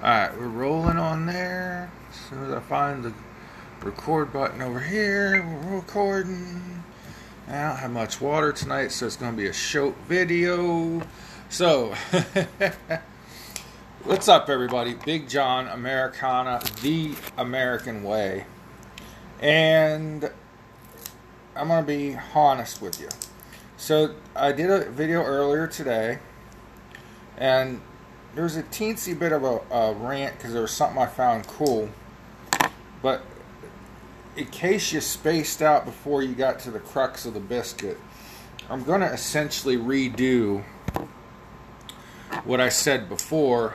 Alright, we're rolling on there. As soon as I find the record button over here, we're recording. I don't have much water tonight, so it's going to be a short video. So, what's up, everybody? Big John, Americana, the American way. And I'm going to be honest with you. So, I did a video earlier today, and there's a teensy bit of a, a rant because there was something I found cool. But in case you spaced out before you got to the crux of the biscuit, I'm going to essentially redo what I said before,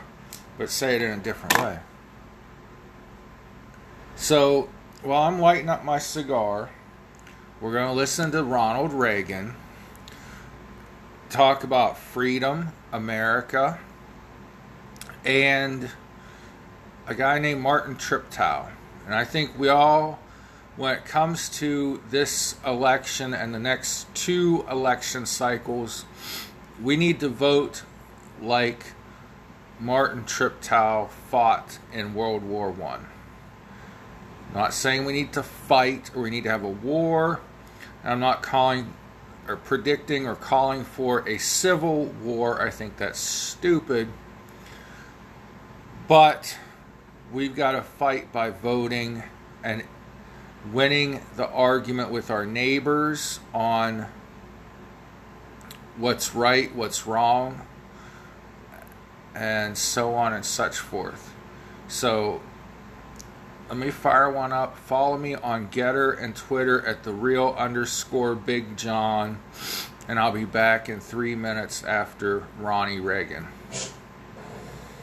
but say it in a different way. So, while I'm lighting up my cigar, we're going to listen to Ronald Reagan talk about freedom, America, and a guy named Martin Triptow. And I think we all, when it comes to this election and the next two election cycles, we need to vote like Martin Triptow fought in World War One. Not saying we need to fight or we need to have a war. I'm not calling or predicting or calling for a civil war. I think that's stupid. But we've got to fight by voting and winning the argument with our neighbors on what's right, what's wrong, and so on and such forth. So let me fire one up. Follow me on GETTR and Twitter at the real underscore Big John, and I'll be back in three minutes after Ronnie Reagan.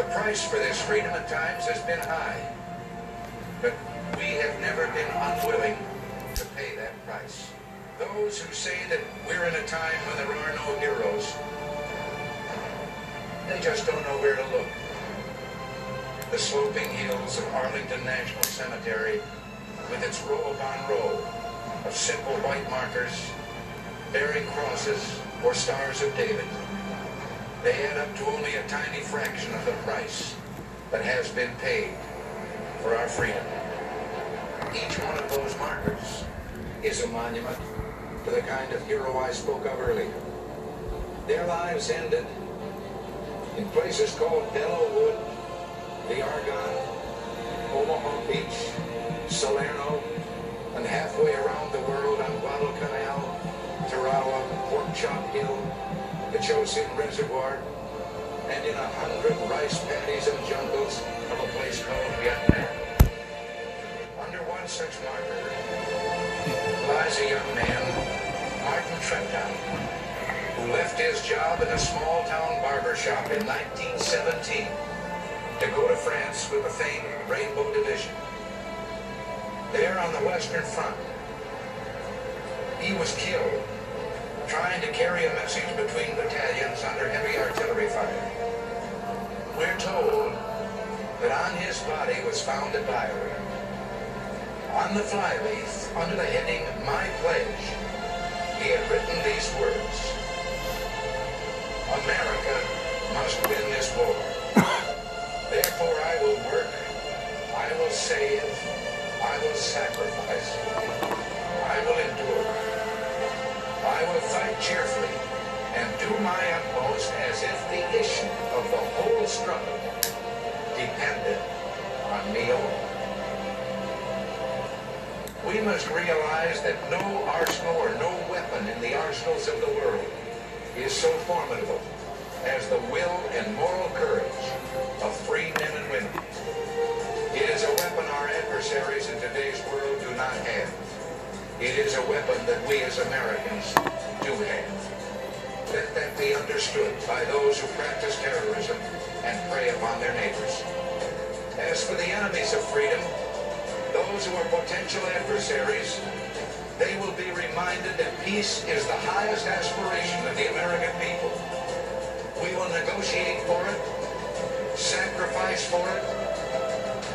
The price for this freedom at times has been high, but we have never been unwilling to pay that price. Those who say that we're in a time when there are no heroes, they just don't know where to look. The sloping hills of Arlington National Cemetery, with its row upon row of simple white markers, bearing crosses or stars of David, they add up to only a tiny fraction of the price that has been paid for our freedom. Each one of those markers is a monument to the kind of hero I spoke of earlier. Their lives ended in places called Belleau the Argonne, Omaha Beach, Salerno, and halfway around the world on Guadalcanal, Tarawa, Pork Chop Hill, Chosin Reservoir, and in a hundred rice paddies and jungles of a place called Vietnam. Under one such marker lies a young man, Martin Treptow, who left his job in a small town barber shop in 1917 to go to France with the famed Rainbow Division. There on the Western Front, he was killed trying to carry a message between battalions under heavy artillery fire. We're told that on his body was found a diary. On the flyleaf, under the heading My Pledge, he had written these words. America must win this war. Therefore I will work, I will save, I will sacrifice, I will endure. I will fight cheerfully and do my utmost as if the issue of the whole struggle depended on me alone. We must realize that no arsenal or no weapon in the arsenals of the world is so formidable as the will and moral courage of free men and women. It is a weapon our adversaries It is a weapon that we as Americans do have. Let that be understood by those who practice terrorism and prey upon their neighbors. As for the enemies of freedom, those who are potential adversaries, they will be reminded that peace is the highest aspiration of the American people. We will negotiate for it, sacrifice for it.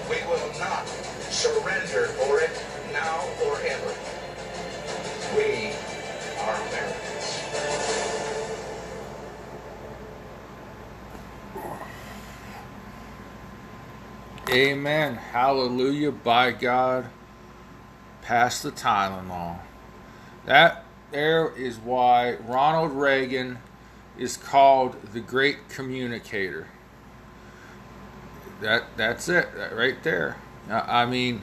We will not surrender for it now or ever. Amen. Hallelujah. By God, pass the Tylenol. That there is why Ronald Reagan is called the great communicator. That that's it right there. I mean,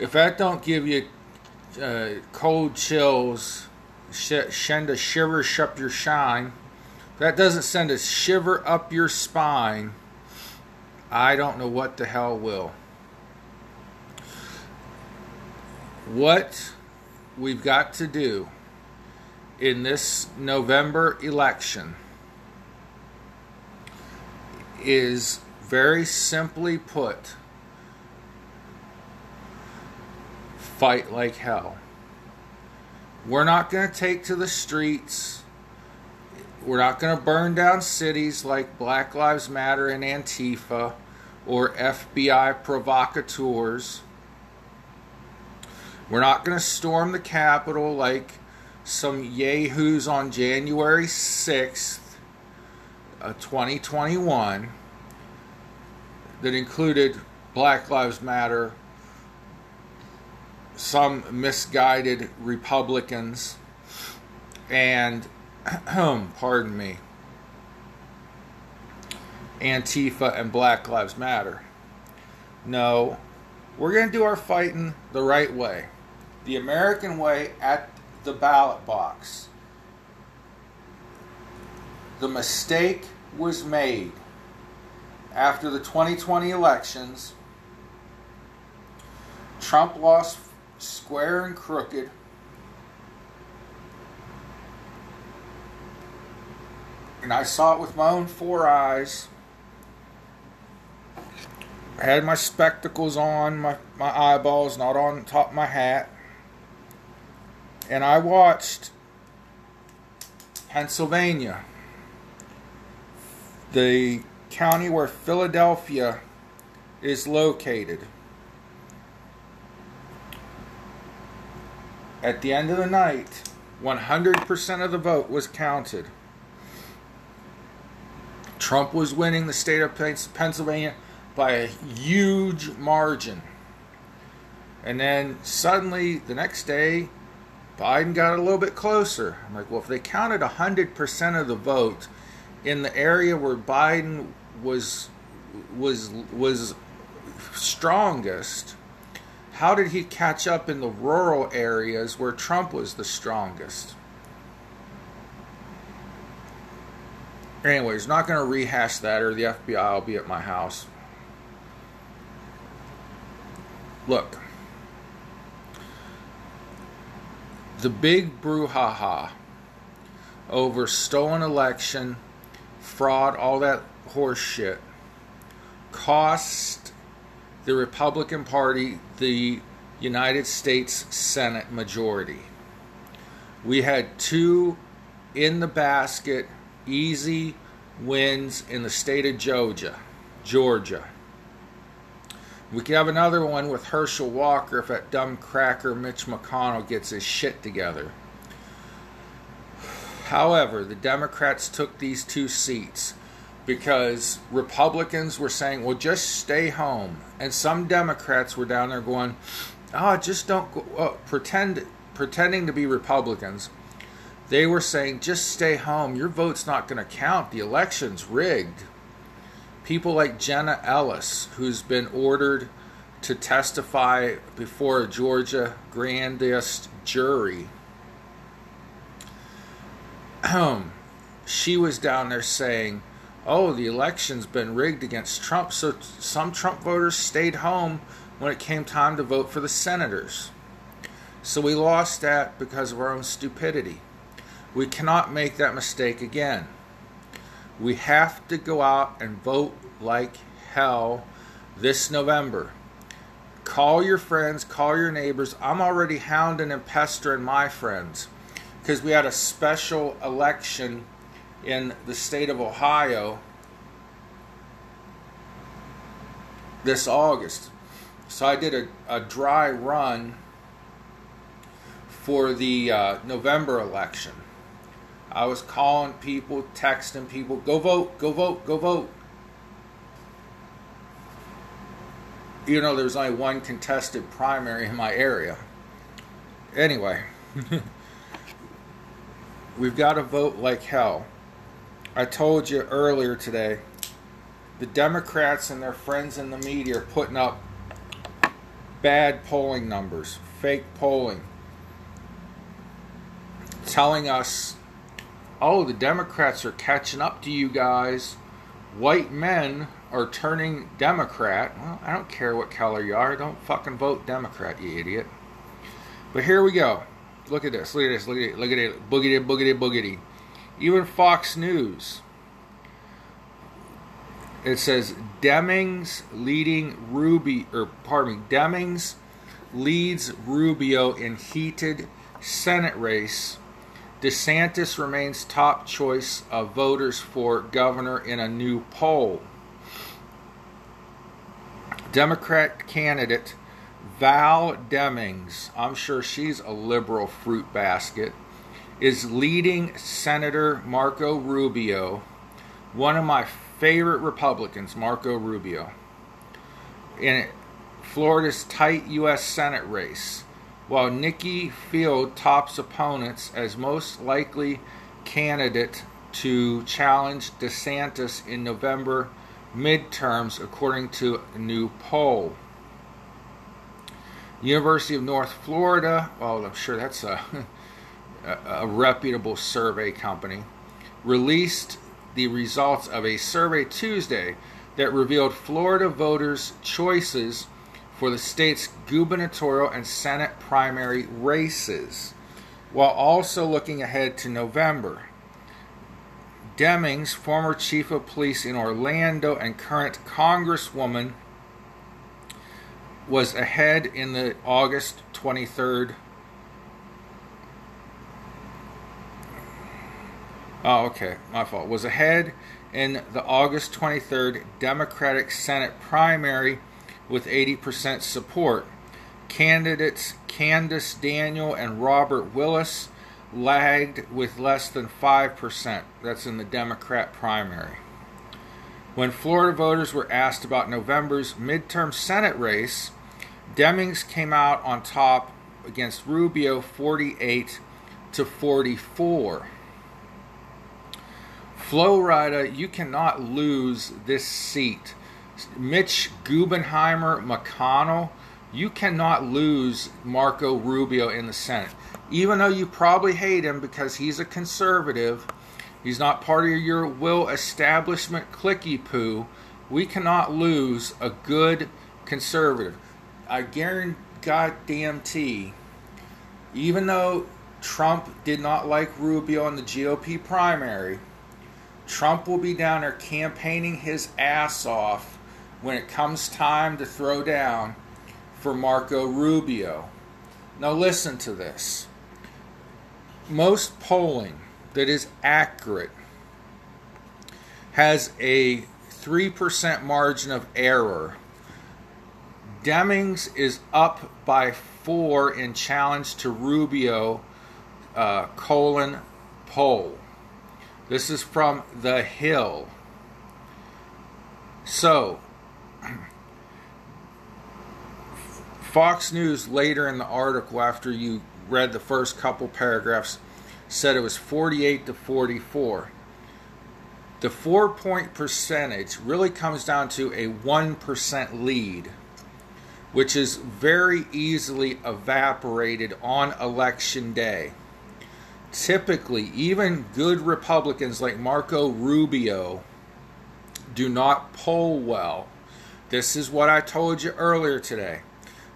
if that don't give you uh, cold chills, send a shiver up your shine, that doesn't send a shiver up your spine, I don't know what the hell will. What we've got to do in this November election is very simply put fight like hell. We're not going to take to the streets. We're not going to burn down cities like Black Lives Matter and Antifa or FBI provocateurs. We're not going to storm the Capitol like some yahoos on January 6th, uh, 2021, that included Black Lives Matter, some misguided Republicans, and, pardon me, Antifa and Black Lives Matter. No, we're going to do our fighting the right way. The American way at the ballot box. The mistake was made after the 2020 elections. Trump lost square and crooked. And I saw it with my own four eyes. I had my spectacles on, my, my eyeballs not on top of my hat and I watched Pennsylvania, the county where Philadelphia is located. At the end of the night, 100% of the vote was counted. Trump was winning the state of Pennsylvania by a huge margin. And then suddenly, the next day, Biden got a little bit closer. I'm like, well, if they counted 100% of the vote in the area where Biden was was was strongest, how did he catch up in the rural areas where Trump was the strongest? Anyways, not going to rehash that, or the FBI will be at my house. Look, the big brouhaha over stolen election, fraud, all that horse shit cost the Republican Party the United States Senate majority. We had two in the basket, easy wins in the state of Georgia. Georgia. We could have another one with Herschel Walker if that dumb cracker Mitch McConnell gets his shit together. However, the Democrats took these two seats because Republicans were saying, well, just stay home. And some Democrats were down there going, oh, just don't go, oh, pretend, pretending to be Republicans. They were saying, just stay home. Your vote's not going to count. The election's rigged people like Jenna Ellis, who's been ordered to testify before a Georgia grandest jury. she was down there saying, Oh, the election's been rigged against Trump, so some Trump voters stayed home when it came time to vote for the senators. So we lost that because of our own stupidity. We cannot make that mistake again. We have to go out and vote like hell this November. Call your friends, call your neighbors. I'm already hounding and pestering my friends because we had a special election in the state of Ohio this August. So I did a, a dry run for the uh, November election. I was calling people, texting people, go vote, go vote, go vote. You know, there's only one contested primary in my area. Anyway, we've got to vote like hell. I told you earlier today, the Democrats and their friends in the media are putting up bad polling numbers, fake polling, telling us, oh, the Democrats are catching up to you guys. White men are turning Democrat. Well, I don't care what color you are. Don't fucking vote Democrat, you idiot. But here we go. Look at this. Look at this. Look at it. Look at it. Boogity, boogity, boogity. Even Fox News. It says Demings leading Ruby, or pardon me, Demings leads Rubio in heated Senate race. DeSantis remains top choice of voters for governor in a new poll. Democrat candidate Val Demings, I'm sure she's a liberal fruit basket, is leading Senator Marco Rubio, one of my favorite Republicans, Marco Rubio, in Florida's tight U.S. Senate race, while Nikki Fried tops opponents as most likely candidate to challenge DeSantis in November midterms, according to a new poll. University of North Florida, well, I'm sure that's a, a, reputable survey company, released the results of a survey Tuesday that revealed Florida voters' choices for the state's gubernatorial and Senate primary races, while also looking ahead to November. Demings, former chief of police in Orlando and current congresswoman, was ahead in the August 23rd. Oh, okay, my fault. Was ahead in the August 23rd Democratic Senate primary with 80% support. Candidates Candace Daniel and Robert Willis lagged with less than 5%. That's in the Democrat primary. When Florida voters were asked about November's midterm Senate race, Demings came out on top against Rubio 48 to 44. Florida, you cannot lose this seat. Mitch Gubbenheimer McConnell, you cannot lose Marco Rubio in the Senate even though you probably hate him because he's a conservative, he's not part of your will establishment clicky poo, we cannot lose a good conservative. I guarantee goddamn even though Trump did not like Rubio in the GOP primary, Trump will be down there campaigning his ass off when it comes time to throw down for Marco Rubio. Now, listen to this most polling that is accurate has a 3% margin of error. Demings is up by four in challenge to Rubio uh, colon poll. This is from The Hill. So, Fox News later in the article, after you read the first couple paragraphs said it was 48 to 44. The four point percentage really comes down to a 1% lead, which is very easily evaporated on election day. Typically, even good Republicans like Marco Rubio do not poll well. This is what I told you earlier today.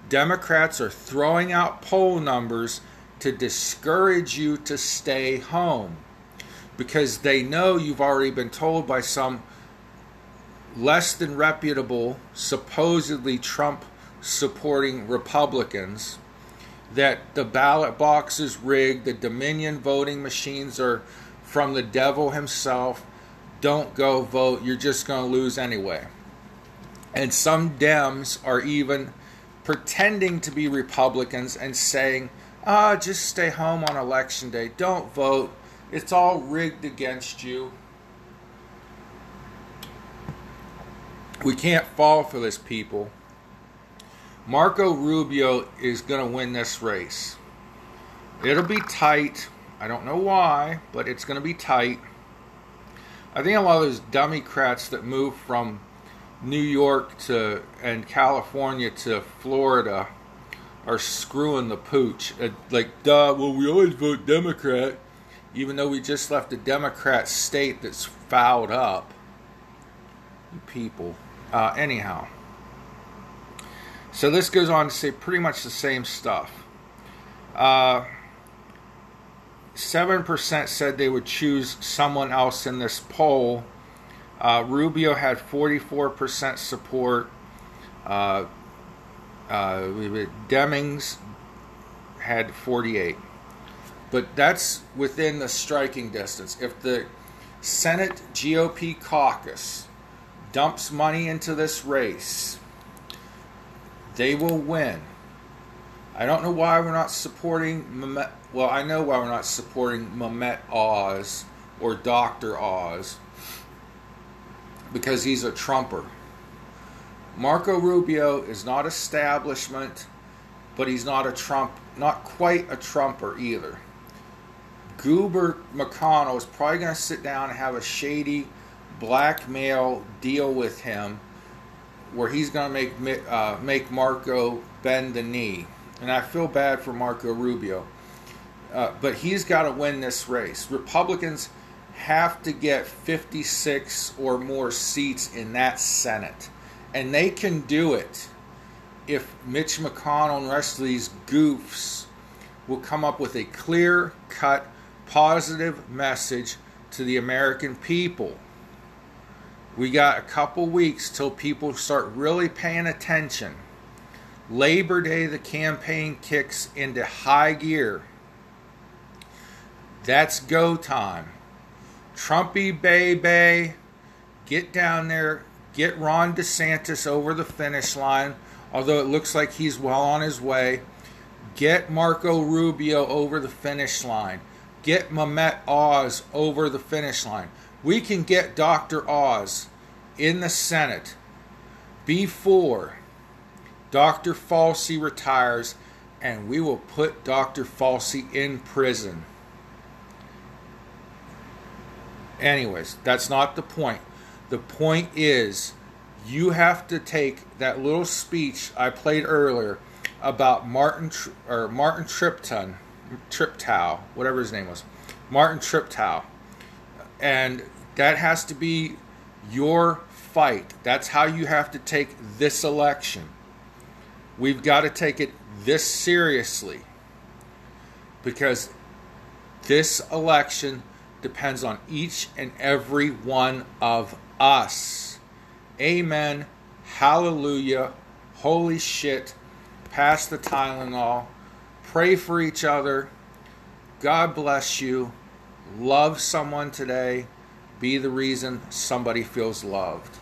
Democrats are throwing out poll numbers to discourage you to stay home because they know you've already been told by some less than reputable, supposedly Trump supporting Republicans that the ballot box is rigged, the Dominion voting machines are from the devil himself. Don't go vote, you're just going to lose anyway. And some Dems are even pretending to be Republicans and saying, ah, just stay home on election day, don't vote, it's all rigged against you. We can't fall for this, people. Marco Rubio is going to win this race. It'll be tight. I don't know why, but it's going to be tight. I think a lot of those Democrats that move from New York to and California to Florida are screwing the pooch. Like, duh, well, we always vote Democrat, even though we just left a Democrat state that's fouled up. You people. Uh, anyhow. So this goes on to say pretty much the same stuff. Uh, 7% said they would choose someone else in this poll. Uh, Rubio had 44% support. Uh, uh, Demings had 48. But that's within the striking distance. If the Senate GOP caucus dumps money into this race, they will win. I don't know why we're not supporting Mehmet. Well, I know why we're not supporting Mehmet Oz or Dr. Oz because he's a Trumper. Marco Rubio is not establishment, but he's not a Trump, not quite a Trumper either. Goober McConnell is probably going to sit down and have a shady blackmail deal with him where he's going to make uh, make Marco bend the knee, and I feel bad for Marco Rubio, uh, but he's got to win this race. Republicans have to get 56 or more seats in that Senate, and they can do it if Mitch McConnell and the rest of these goofs will come up with a clear cut, positive message to the American people. We got a couple weeks till people start really paying attention. Labor Day, the campaign kicks into high gear. That's go time. Trumpy Bay Bay, get down there, get Ron DeSantis over the finish line, although it looks like he's well on his way. Get Marco Rubio over the finish line. Get Mehmet Oz over the finish line. We can get Dr. Oz in the Senate before Dr. Fauci retires, and we will put Dr. Fauci in prison. Anyways, that's not the point. The point is, you have to take that little speech I played earlier about Martin or Martin Tripton, Triptow, whatever his name was, Martin Triptow, and that has to be your fight. That's how you have to take this election. We've got to take it this seriously because this election depends on each and every one of us. Amen. Hallelujah. Holy shit. Pass the Tylenol. Pray for each other. God bless you. Love someone today. Be the reason somebody feels loved.